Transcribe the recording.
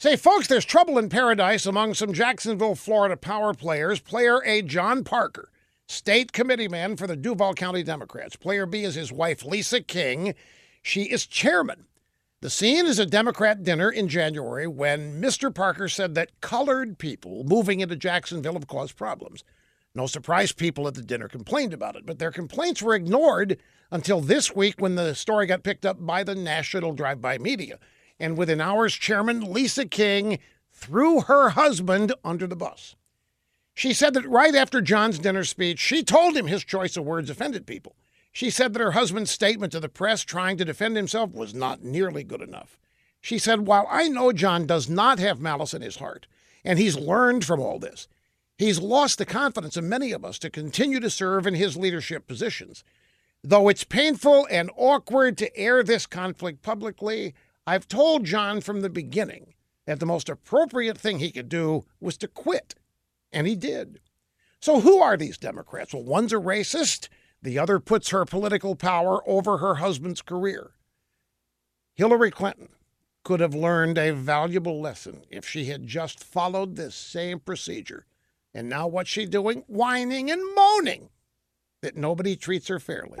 Say, folks, there's trouble in paradise among some Jacksonville, Florida power players. Player A, John Parker, state committee man for the Duval County Democrats. Player B is his wife, Lisa King. She is chairman. The scene is a Democrat dinner in January when Mr. Parker said that colored people moving into Jacksonville have caused problems. No surprise people at the dinner complained about it, but their complaints were ignored until this week when the story got picked up by the national drive by media and within hours, Chairman Lisa King threw her husband under the bus. She said that right after John's dinner speech, she told him his choice of words offended people. She said that her husband's statement to the press trying to defend himself was not nearly good enough. She said, While I know John does not have malice in his heart, and he's learned from all this, he's lost the confidence of many of us to continue to serve in his leadership positions. Though it's painful and awkward to air this conflict publicly, I've told John from the beginning that the most appropriate thing he could do was to quit, and he did. So, who are these Democrats? Well, one's a racist, the other puts her political power over her husband's career. Hillary Clinton could have learned a valuable lesson if she had just followed this same procedure. And now, what's she doing? Whining and moaning that nobody treats her fairly.